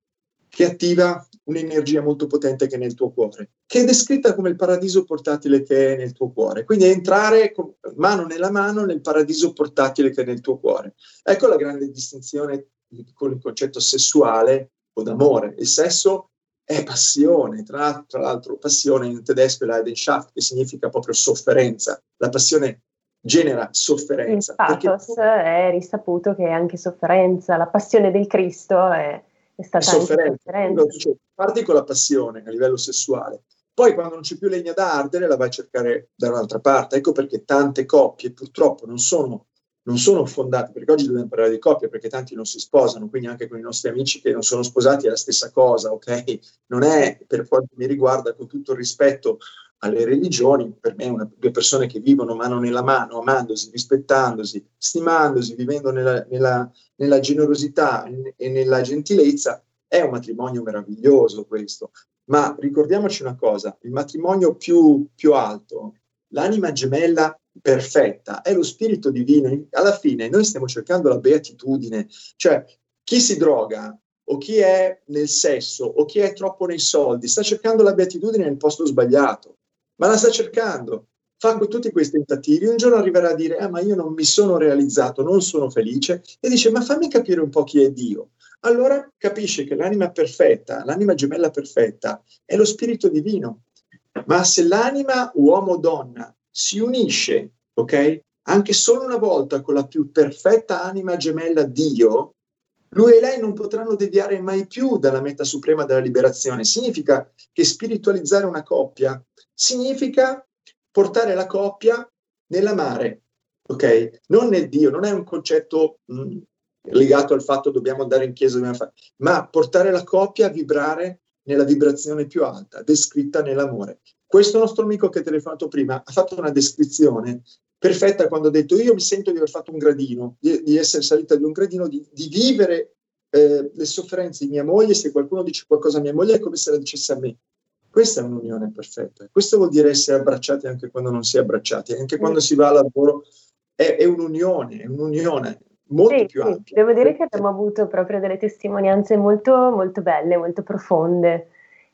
che attiva un'energia molto potente che è nel tuo cuore, che è descritta come il paradiso portatile che è nel tuo cuore. Quindi entrare con, mano nella mano nel paradiso portatile che è nel tuo cuore. Ecco la grande distinzione con il concetto sessuale o d'amore. Il sesso è passione, tra, tra l'altro passione in tedesco è Leidenschaft, che significa proprio sofferenza. La passione genera sofferenza. Il pathos perché... è risaputo che è anche sofferenza, la passione del Cristo è, è stata è sofferenza. sofferenza. Cioè, parti con la passione a livello sessuale, poi quando non c'è più legna da ardere la vai a cercare da un'altra parte. Ecco perché tante coppie purtroppo non sono non sono fondate, perché oggi dobbiamo parlare di coppie, perché tanti non si sposano, quindi anche con i nostri amici che non sono sposati è la stessa cosa, ok? Non è, per quanto mi riguarda, con tutto il rispetto alle religioni, per me una, due persone che vivono mano nella mano, amandosi, rispettandosi, stimandosi, vivendo nella, nella, nella generosità e nella gentilezza, è un matrimonio meraviglioso questo. Ma ricordiamoci una cosa, il matrimonio più, più alto, l'anima gemella perfetta, è lo spirito divino. Alla fine noi stiamo cercando la beatitudine, cioè chi si droga o chi è nel sesso o chi è troppo nei soldi sta cercando la beatitudine nel posto sbagliato, ma la sta cercando. Fa tutti questi tentativi, un giorno arriverà a dire, ah, ma io non mi sono realizzato, non sono felice, e dice, ma fammi capire un po' chi è Dio. Allora capisce che l'anima perfetta, l'anima gemella perfetta, è lo spirito divino. Ma se l'anima uomo-donna si unisce, ok? Anche solo una volta con la più perfetta anima gemella Dio, lui e lei non potranno deviare mai più dalla meta suprema della liberazione. Significa che spiritualizzare una coppia significa portare la coppia nell'amare, ok? Non nel Dio, non è un concetto mh, mm, legato al fatto dobbiamo andare in chiesa, fare, ma portare la coppia a vibrare nella vibrazione più alta, descritta nell'amore. Questo nostro amico che ha telefonato prima ha fatto una descrizione perfetta quando ha detto io mi sento di aver fatto un gradino, di, di essere salita di un gradino, di, di vivere eh, le sofferenze di mia moglie, se qualcuno dice qualcosa a mia moglie è come se la dicesse a me. Questa è un'unione perfetta. Questo vuol dire essere abbracciati anche quando non si è abbracciati, anche quando si va al lavoro. È, è un'unione, è un'unione molto sì, più sì. ampia. Devo dire che abbiamo avuto proprio delle testimonianze molto, molto belle, molto profonde.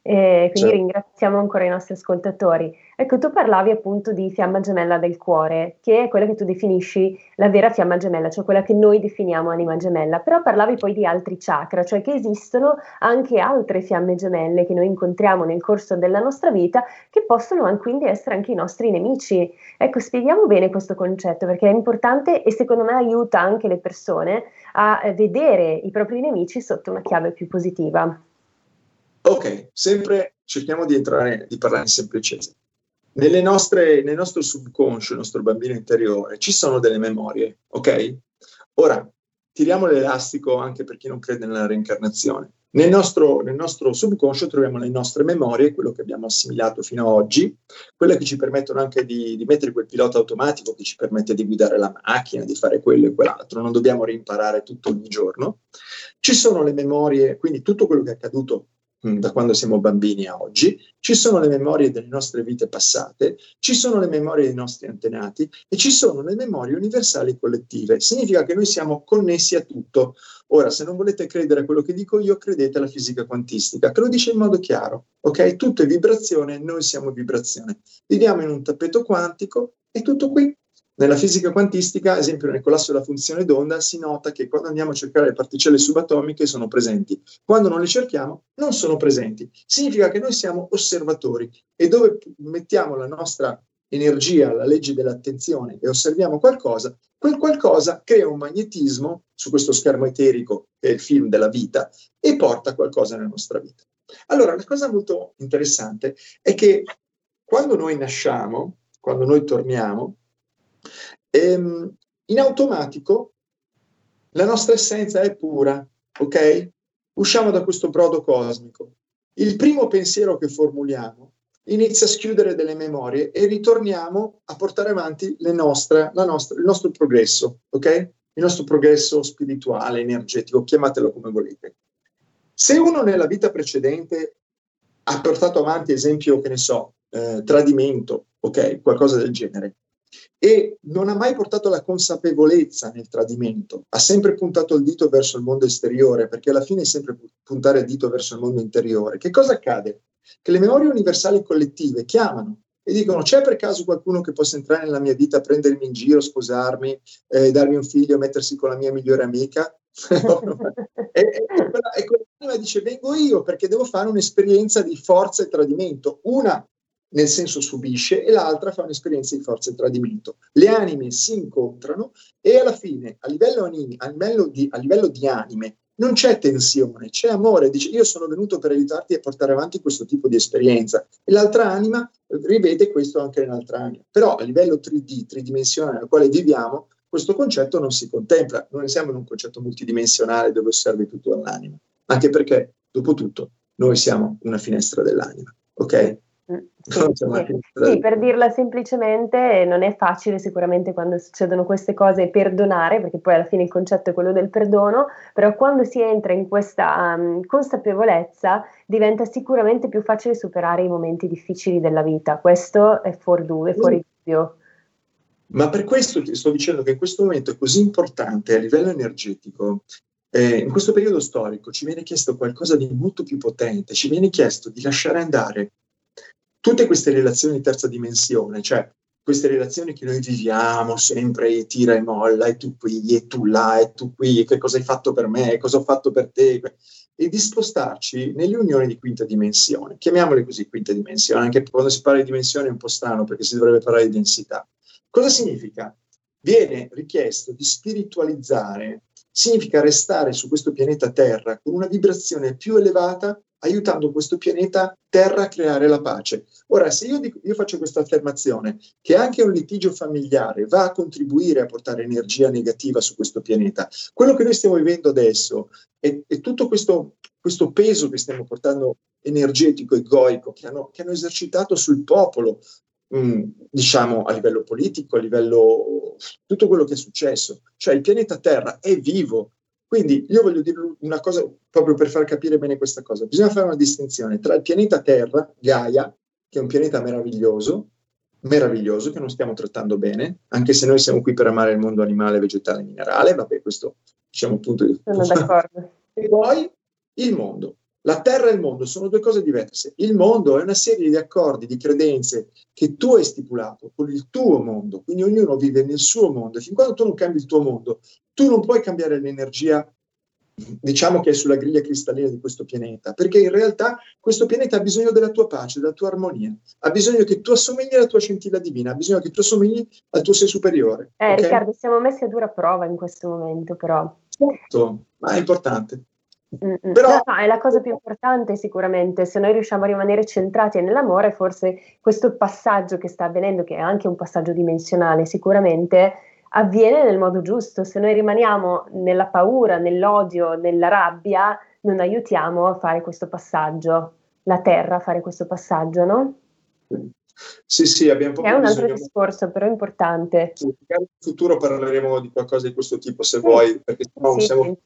E quindi certo. ringraziamo ancora i nostri ascoltatori. Ecco, tu parlavi appunto di fiamma gemella del cuore, che è quella che tu definisci la vera fiamma gemella, cioè quella che noi definiamo anima gemella, però parlavi poi di altri chakra, cioè che esistono anche altre fiamme gemelle che noi incontriamo nel corso della nostra vita, che possono quindi essere anche i nostri nemici. Ecco, spieghiamo bene questo concetto perché è importante e secondo me aiuta anche le persone a eh, vedere i propri nemici sotto una chiave più positiva. Ok, sempre cerchiamo di entrare, di parlare in semplicese. Nelle nostre, nel nostro subconscio, il nostro bambino interiore, ci sono delle memorie, ok? Ora, tiriamo l'elastico anche per chi non crede nella reincarnazione. Nel nostro, nel nostro, subconscio troviamo le nostre memorie, quello che abbiamo assimilato fino ad oggi, quelle che ci permettono anche di, di, mettere quel pilota automatico che ci permette di guidare la macchina, di fare quello e quell'altro, non dobbiamo rimparare tutto ogni giorno. Ci sono le memorie, quindi tutto quello che è accaduto da quando siamo bambini a oggi, ci sono le memorie delle nostre vite passate, ci sono le memorie dei nostri antenati e ci sono le memorie universali collettive. Significa che noi siamo connessi a tutto. Ora, se non volete credere a quello che dico io, credete alla fisica quantistica, che lo dice in modo chiaro. Ok? Tutto è vibrazione, noi siamo vibrazione. Viviamo in un tappeto quantico, è tutto qui. Nella fisica quantistica, ad esempio nel collasso della funzione d'onda, si nota che quando andiamo a cercare le particelle subatomiche sono presenti, quando non le cerchiamo non sono presenti. Significa che noi siamo osservatori e dove mettiamo la nostra energia, la legge dell'attenzione e osserviamo qualcosa, quel qualcosa crea un magnetismo su questo schermo eterico che è il film della vita e porta qualcosa nella nostra vita. Allora, la cosa molto interessante è che quando noi nasciamo, quando noi torniamo, Ehm, in automatico la nostra essenza è pura, ok? Usciamo da questo brodo cosmico. Il primo pensiero che formuliamo inizia a schiudere delle memorie e ritorniamo a portare avanti nostre, nostra, il nostro progresso, ok? Il nostro progresso spirituale, energetico, chiamatelo come volete. Se uno nella vita precedente ha portato avanti, esempio, che ne so, eh, tradimento, ok, qualcosa del genere, e non ha mai portato la consapevolezza nel tradimento, ha sempre puntato il dito verso il mondo esteriore, perché alla fine è sempre puntare il dito verso il mondo interiore. Che cosa accade? Che le memorie universali collettive chiamano e dicono c'è per caso qualcuno che possa entrare nella mia vita, prendermi in giro, sposarmi, eh, darmi un figlio, mettersi con la mia migliore amica? e, e, e quella dice vengo io perché devo fare un'esperienza di forza e tradimento, una nel senso subisce, e l'altra fa un'esperienza di forza e tradimento. Le anime si incontrano e alla fine, a livello, anime, a livello, di, a livello di anime, non c'è tensione, c'è amore. Dice io sono venuto per aiutarti a portare avanti questo tipo di esperienza. E l'altra anima rivede questo anche nell'altra anima. Però a livello 3D, tridimensionale, nel quale viviamo, questo concetto non si contempla. Non siamo in un concetto multidimensionale dove osservi tutto dall'anima. Anche perché, dopo tutto, noi siamo una finestra dell'anima. Ok? Sì, sì. sì, per dirla semplicemente, non è facile sicuramente quando succedono queste cose perdonare, perché poi alla fine il concetto è quello del perdono, però quando si entra in questa um, consapevolezza diventa sicuramente più facile superare i momenti difficili della vita. Questo è fuori dubbio, è fuori dubbio. Ma per questo ti sto dicendo che in questo momento è così importante a livello energetico eh, in questo periodo storico ci viene chiesto qualcosa di molto più potente, ci viene chiesto di lasciare andare tutte queste relazioni di terza dimensione, cioè queste relazioni che noi viviamo sempre, tira e molla, e tu qui, e tu là, e tu qui, che cosa hai fatto per me, cosa ho fatto per te, e di spostarci nelle unioni di quinta dimensione. Chiamiamole così quinta dimensione, anche quando si parla di dimensione è un po' strano perché si dovrebbe parlare di densità. Cosa significa? Viene richiesto di spiritualizzare, significa restare su questo pianeta Terra con una vibrazione più elevata aiutando questo pianeta Terra a creare la pace. Ora, se io, dico, io faccio questa affermazione, che anche un litigio familiare va a contribuire a portare energia negativa su questo pianeta, quello che noi stiamo vivendo adesso è, tutto questo, questo, peso che stiamo portando energetico, egoico, che hanno, che hanno esercitato sul popolo, mm, diciamo a livello politico, a livello tutto quello che è successo. Cioè il pianeta Terra è vivo, quindi io voglio dire una cosa proprio per far capire bene questa cosa. Bisogna fare una distinzione tra il pianeta Terra, Gaia, che è un pianeta meraviglioso, meraviglioso, che non stiamo trattando bene, anche se noi siamo qui per amare il mondo animale, vegetale e minerale, vabbè, questo diciamo appunto di... Sono d'accordo. E poi il mondo. La terra e il mondo sono due cose diverse. Il mondo è una serie di accordi, di credenze che tu hai stipulato con il tuo mondo, quindi ognuno vive nel suo mondo. E fin quando tu non cambi il tuo mondo, tu non puoi cambiare l'energia, diciamo che è sulla griglia cristallina di questo pianeta, perché in realtà questo pianeta ha bisogno della tua pace, della tua armonia, ha bisogno che tu assomigli alla tua scintilla divina, ha bisogno che tu assomigli al tuo sé superiore. Eh, okay? Riccardo, siamo messi a dura prova in questo momento, però. Certo, ma è importante. Mm-mm. Però... No, è la cosa più importante sicuramente, se noi riusciamo a rimanere centrati nell'amore, forse questo passaggio che sta avvenendo, che è anche un passaggio dimensionale sicuramente, avviene nel modo giusto. Se noi rimaniamo nella paura, nell'odio, nella rabbia, non aiutiamo a fare questo passaggio, la Terra a fare questo passaggio, no? Sì, sì, abbiamo proprio È un altro bisogno... discorso, però importante. In futuro parleremo di qualcosa di questo tipo, se sì. vuoi, perché no, sì, siamo...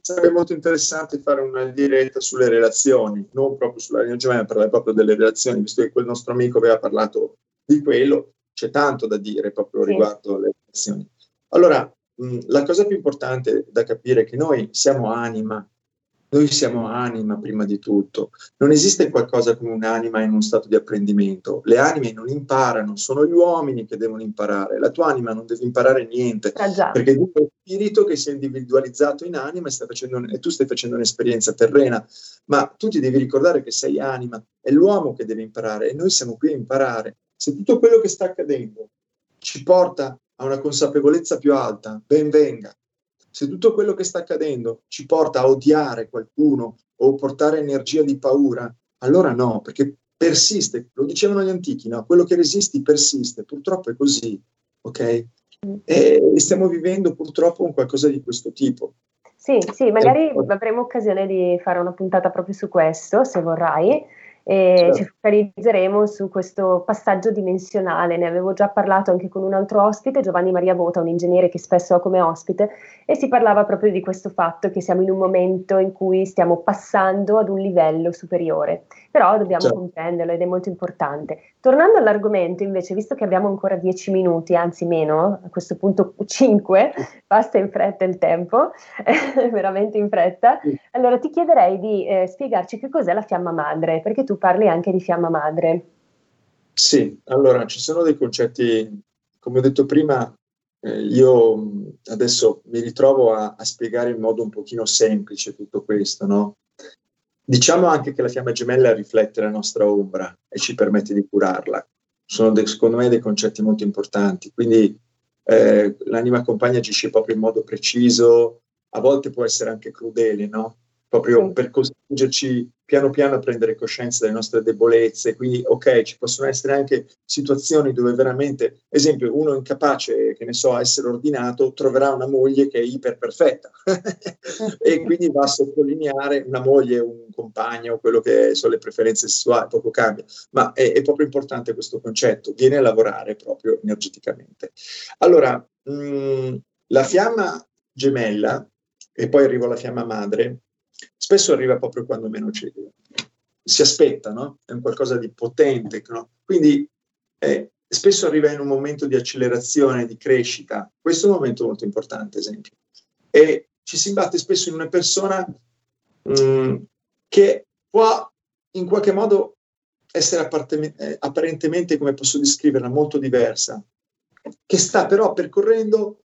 sarebbe molto interessante fare una diretta sulle relazioni, non proprio sulla religione, ma parlare proprio delle relazioni, visto che quel nostro amico aveva parlato di quello, c'è tanto da dire proprio sì. riguardo alle relazioni. Allora, mh, la cosa più importante da capire è che noi siamo anima, noi siamo anima prima di tutto. Non esiste qualcosa come un'anima in uno stato di apprendimento. Le anime non imparano, sono gli uomini che devono imparare. La tua anima non deve imparare niente, ah, perché tu è spirito che si è individualizzato in anima e, facendo, e tu stai facendo un'esperienza terrena. Ma tu ti devi ricordare che sei anima, è l'uomo che deve imparare e noi siamo qui a imparare. Se tutto quello che sta accadendo ci porta a una consapevolezza più alta, ben venga se tutto quello che sta accadendo ci porta a odiare qualcuno o portare energia di paura, allora no, perché persiste, lo dicevano gli antichi, no? quello che resisti persiste, purtroppo è così, ok? E stiamo vivendo purtroppo un qualcosa di questo tipo. Sì, sì, magari avremo occasione di fare una puntata proprio su questo, se vorrai e certo. ci focalizzeremo su questo passaggio dimensionale. Ne avevo già parlato anche con un altro ospite, Giovanni Maria Vota, un ingegnere che spesso ho come ospite, e si parlava proprio di questo fatto che siamo in un momento in cui stiamo passando ad un livello superiore, però dobbiamo certo. comprenderlo ed è molto importante. Tornando all'argomento, invece, visto che abbiamo ancora dieci minuti, anzi meno, a questo punto cinque, passa in fretta il tempo, veramente in fretta, allora ti chiederei di eh, spiegarci che cos'è la fiamma madre, perché tu parli anche di fiamma madre. Sì, allora ci sono dei concetti, come ho detto prima, eh, io adesso mi ritrovo a, a, spiegare in modo un pochino semplice tutto questo, no? Diciamo anche che la fiamma gemella riflette la nostra ombra e ci permette di curarla. Sono de, secondo me dei concetti molto importanti, quindi eh, l'anima compagna agisce proprio in modo preciso, a volte può essere anche crudele, no? Proprio sì. per costringerci piano piano a prendere coscienza delle nostre debolezze, quindi ok, ci possono essere anche situazioni dove veramente, esempio, uno incapace, che ne so, a essere ordinato, troverà una moglie che è iperperfetta e quindi va a sottolineare una moglie, un compagno, quello che sono le preferenze sessuali, poco cambia, ma è, è proprio importante questo concetto, viene a lavorare proprio energeticamente. Allora, mh, mm, la fiamma gemella, e poi arrivo alla fiamma madre, spesso arriva proprio quando meno ci, si aspetta, no? È un qualcosa di potente, no? Quindi eh, spesso arriva in un momento di accelerazione, di crescita. Questo è un momento molto importante, esempio. E ci si imbatte spesso in una persona mh, mm, che può in qualche modo essere eh, apparentemente, come posso descriverla, molto diversa, che sta però percorrendo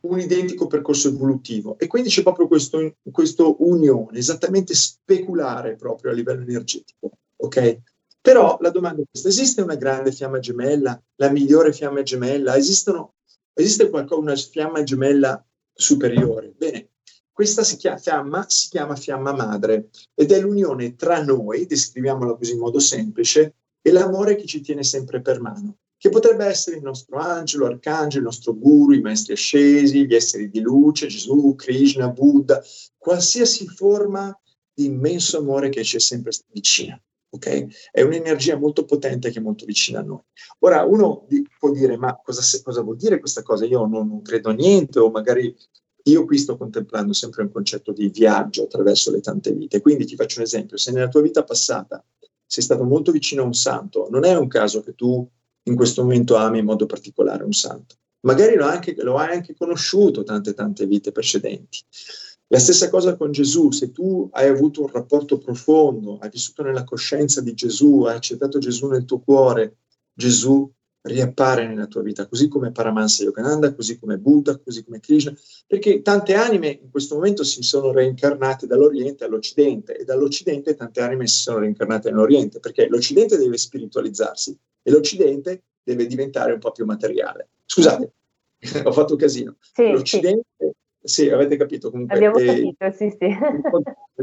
un identico percorso evolutivo e quindi c'è proprio questo, questo unione, esattamente speculare proprio a livello energetico, ok? Però la domanda è questa, esiste una grande fiamma gemella, la migliore fiamma gemella? Esistono, esiste qualcosa, una fiamma gemella superiore? Bene, questa si chiama, fiamma si chiama fiamma madre ed è l'unione tra noi, descriviamola così in modo semplice, e l'amore che ci tiene sempre per mano che potrebbe essere il nostro angelo, arcangelo, il nostro guru, i maestri ascesi, gli esseri di luce, Gesù, Krishna, Buddha, qualsiasi forma di immenso amore che ci è sempre vicina. Okay? È un'energia molto potente che è molto vicina a noi. Ora, uno può dire, ma cosa, cosa, vuol dire questa cosa? Io non, non credo a niente, o magari io qui sto contemplando sempre un concetto di viaggio attraverso le tante vite. Quindi ti faccio un esempio, se nella tua vita passata sei stato molto vicino a un santo, non è un caso che tu in questo momento ami in modo particolare un santo. Magari lo, anche, lo hai anche conosciuto tante tante vite precedenti. La stessa cosa con Gesù, se tu hai avuto un rapporto profondo, hai vissuto nella coscienza di Gesù, hai accettato Gesù nel tuo cuore, Gesù riappare nella tua vita, così come Paramahansa Yogananda, così come Buddha, così come Krishna, perché tante anime in questo momento si sono reincarnate dall'Oriente all'Occidente e dall'Occidente tante anime si sono reincarnate nell'Oriente, perché l'Occidente deve spiritualizzarsi e l'Occidente deve diventare un po' più materiale. Scusate, ho fatto casino. Sì, L'Occidente, sì. sì. avete capito comunque. Abbiamo eh, capito, sì, sì.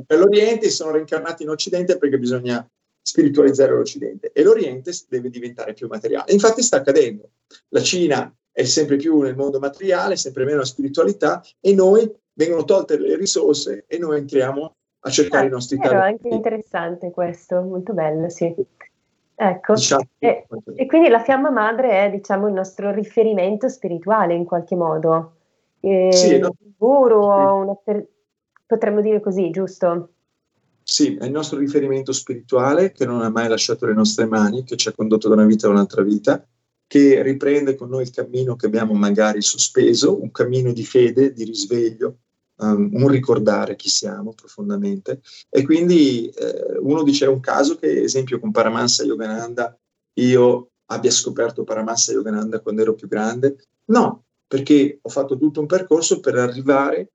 Per l'Oriente sono reincarnati in Occidente perché bisogna spiritualizzare l'Occidente e l'Oriente deve diventare più materiale. Infatti sta accadendo. La Cina è sempre più nel mondo materiale, sempre meno la spiritualità e noi vengono tolte le risorse e noi entriamo a cercare ah, i nostri talenti. È anche interessante questo, molto bello, sì. Ecco, diciamo, e, e, quindi la fiamma madre è diciamo il nostro riferimento spirituale in qualche modo. Eh, sì, no? guru, una per... potremmo dire così, giusto? Sì, è il nostro riferimento spirituale che non ha mai lasciato le nostre mani, che ci ha condotto da una vita a un'altra vita, che riprende con noi il cammino che abbiamo magari sospeso, un cammino di fede, di risveglio, um, un ricordare chi siamo profondamente. E quindi eh, uno dice è un caso che, esempio, con Paramansa Yogananda io abbia scoperto Paramansa Yogananda quando ero più grande. No, perché ho fatto tutto un percorso per arrivare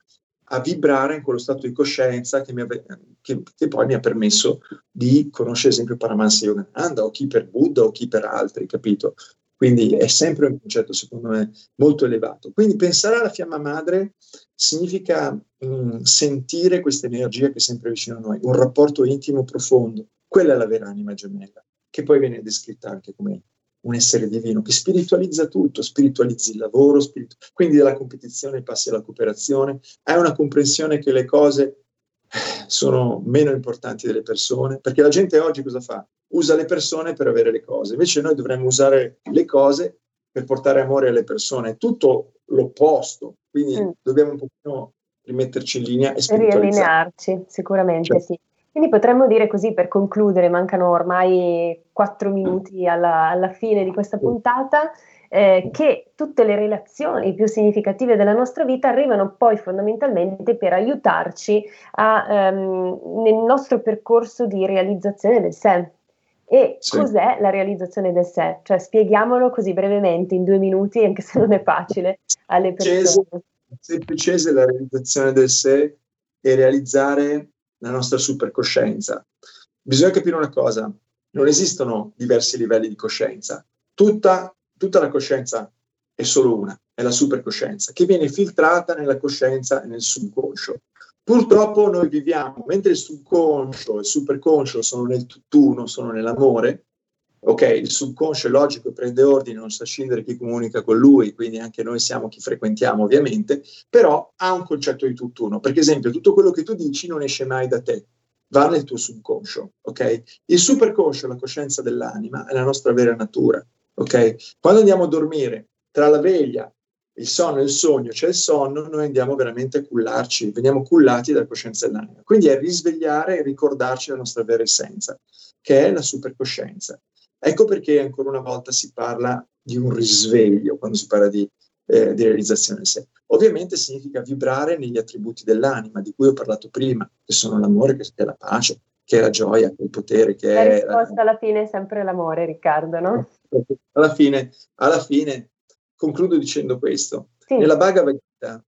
a vibrare in quello stato di coscienza che, ave- che, che poi mi ha permesso di conoscere, ad esempio, Paramansa Yogananda o chi per Buddha o chi per altri, capito? Quindi è sempre un concetto, secondo me, molto elevato. Quindi pensare alla fiamma madre significa mh, mm, sentire questa energia che è sempre vicino a noi, un rapporto intimo profondo. Quella è la vera anima gemella, che poi viene descritta anche come un essere divino, che spiritualizza tutto, spiritualizzi il lavoro, spiritu- quindi dalla competizione passi alla cooperazione, hai una comprensione che le cose sono meno importanti delle persone, perché la gente oggi cosa fa? Usa le persone per avere le cose, invece noi dovremmo usare le cose per portare amore alle persone, tutto l'opposto, quindi mm. dobbiamo un pochino rimetterci in linea e riallinearci, sicuramente cioè. sì. Quindi potremmo dire così per concludere, mancano ormai quattro minuti alla, alla fine di questa puntata, eh, che tutte le relazioni più significative della nostra vita arrivano poi fondamentalmente per aiutarci a, um, nel nostro percorso di realizzazione del sé. E sì. cos'è la realizzazione del sé? Cioè spieghiamolo così brevemente, in due minuti, anche se non è facile, alle persone. Semplicese la realizzazione del sé e realizzare la nostra supercoscienza. Bisogna capire una cosa, non esistono diversi livelli di coscienza. Tutta tutta la coscienza è solo una, è la supercoscienza, che viene filtrata nella coscienza e nel subconscio. Purtroppo noi viviamo, mentre il subconscio e il superconscio sono nel tutt'uno, sono nell'amore, ok, il subconscio è logico e prende ordine, non sa scindere chi comunica con lui, quindi anche noi siamo chi frequentiamo ovviamente, però ha un concetto di tutt'uno. Per esempio, tutto quello che tu dici non esce mai da te, va nel tuo subconscio, ok? Il superconscio, la coscienza dell'anima, è la nostra vera natura. Ok? Quando andiamo a dormire, tra la veglia, il sonno e il sogno, c'è il sonno, noi andiamo veramente a cullarci, veniamo cullati dalla coscienza dell'anima. Quindi è risvegliare e ricordarci la nostra vera essenza, che è la supercoscienza. Ecco perché ancora una volta si parla di un risveglio quando si parla di, eh, di realizzazione in sé. Ovviamente significa vibrare negli attributi dell'anima di cui ho parlato prima, che sono l'amore, che è la pace, che è la gioia, che è il potere, che la è... La risposta alla fine è sempre l'amore, Riccardo, no? Alla fine, alla fine concludo dicendo questo. Sì. Nella Bhagavad Gita,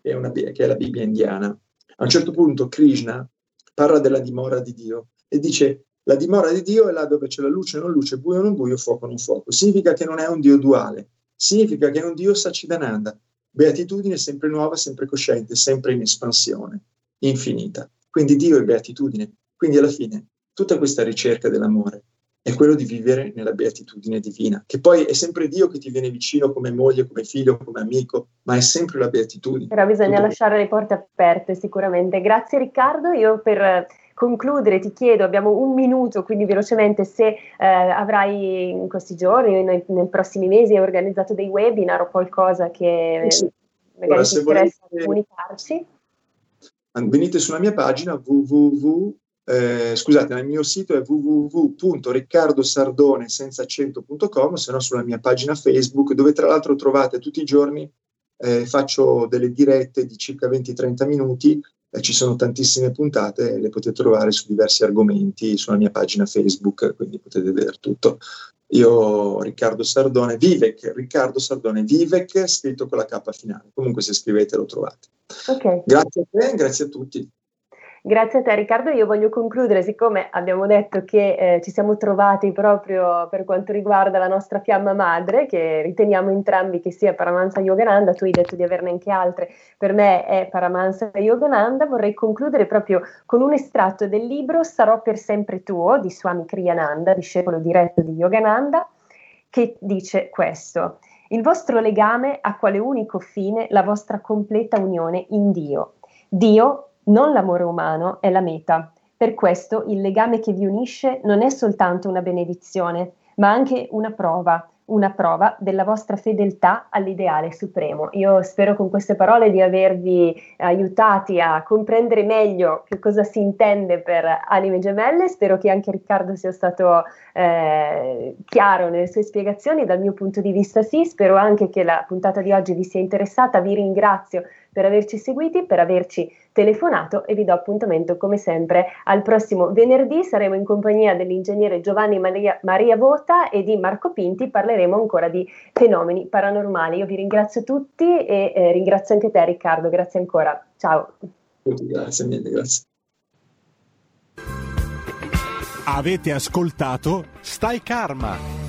che è, una, che è la Bibbia indiana, a un certo punto Krishna parla della dimora di Dio e dice la dimora di Dio è là dove c'è la luce, non luce, buio, non buio, fuoco, non fuoco. Significa che non è un Dio duale, significa che è un Dio Sachidananda, beatitudine sempre nuova, sempre cosciente, sempre in espansione, infinita. Quindi Dio è beatitudine, quindi alla fine tutta questa ricerca dell'amore è quello di vivere nella beatitudine divina, che poi è sempre Dio che ti viene vicino come moglie, come figlio, come amico, ma è sempre la beatitudine. Però bisogna Tutto lasciare le porte aperte sicuramente. Grazie Riccardo, io per concludere ti chiedo, abbiamo un minuto, quindi velocemente se eh, avrai in questi giorni, nei, nei, prossimi mesi, organizzato dei webinar o qualcosa che sì. magari allora, ti interessa volete... comunicarci. Venite sulla mia pagina www eh, scusate, il mio sito è www.riccardosardone senza accento.com, se no sulla mia pagina Facebook, dove tra l'altro trovate tutti i giorni, eh, faccio delle dirette di circa 20-30 minuti, eh, ci sono tantissime puntate, le potete trovare su diversi argomenti sulla mia pagina Facebook, quindi potete vedere tutto. Io, Riccardo Sardone, Vivek, Riccardo Sardone, Vivek, scritto con la K finale. Comunque se scrivete lo trovate. Okay. Grazie a te, grazie a tutti. Grazie a te Riccardo, io voglio concludere, siccome abbiamo detto che eh, ci siamo trovati proprio per quanto riguarda la nostra fiamma madre, che riteniamo entrambi che sia Paramansa Yogananda, tu hai detto di averne anche altre, per me è Paramansa Yogananda, vorrei concludere proprio con un estratto del libro Sarò per sempre tuo di Swami Kriyananda, discepolo diretto di Yogananda, che dice questo. Il vostro legame ha quale unico fine la vostra completa unione in Dio. Dio Non l'amore umano è la meta. Per questo il legame che vi unisce non è soltanto una benedizione, ma anche una prova, una prova della vostra fedeltà all'ideale supremo. Io spero con queste parole di avervi aiutati a comprendere meglio che cosa si intende per anime gemelle, spero che anche Riccardo sia stato eh, chiaro nelle sue spiegazioni, dal mio punto di vista sì, spero anche che la puntata di oggi vi sia interessata, vi ringrazio per averci seguiti, per averci telefonato e vi do appuntamento come sempre al prossimo venerdì. Saremo in compagnia dell'ingegnere Giovanni Maria, Maria Vota e di Marco Pinti. Parleremo ancora di fenomeni paranormali. Io vi ringrazio tutti e eh, ringrazio anche te Riccardo. Grazie ancora. Ciao. Grazie mille, grazie. Avete ascoltato Stai Karma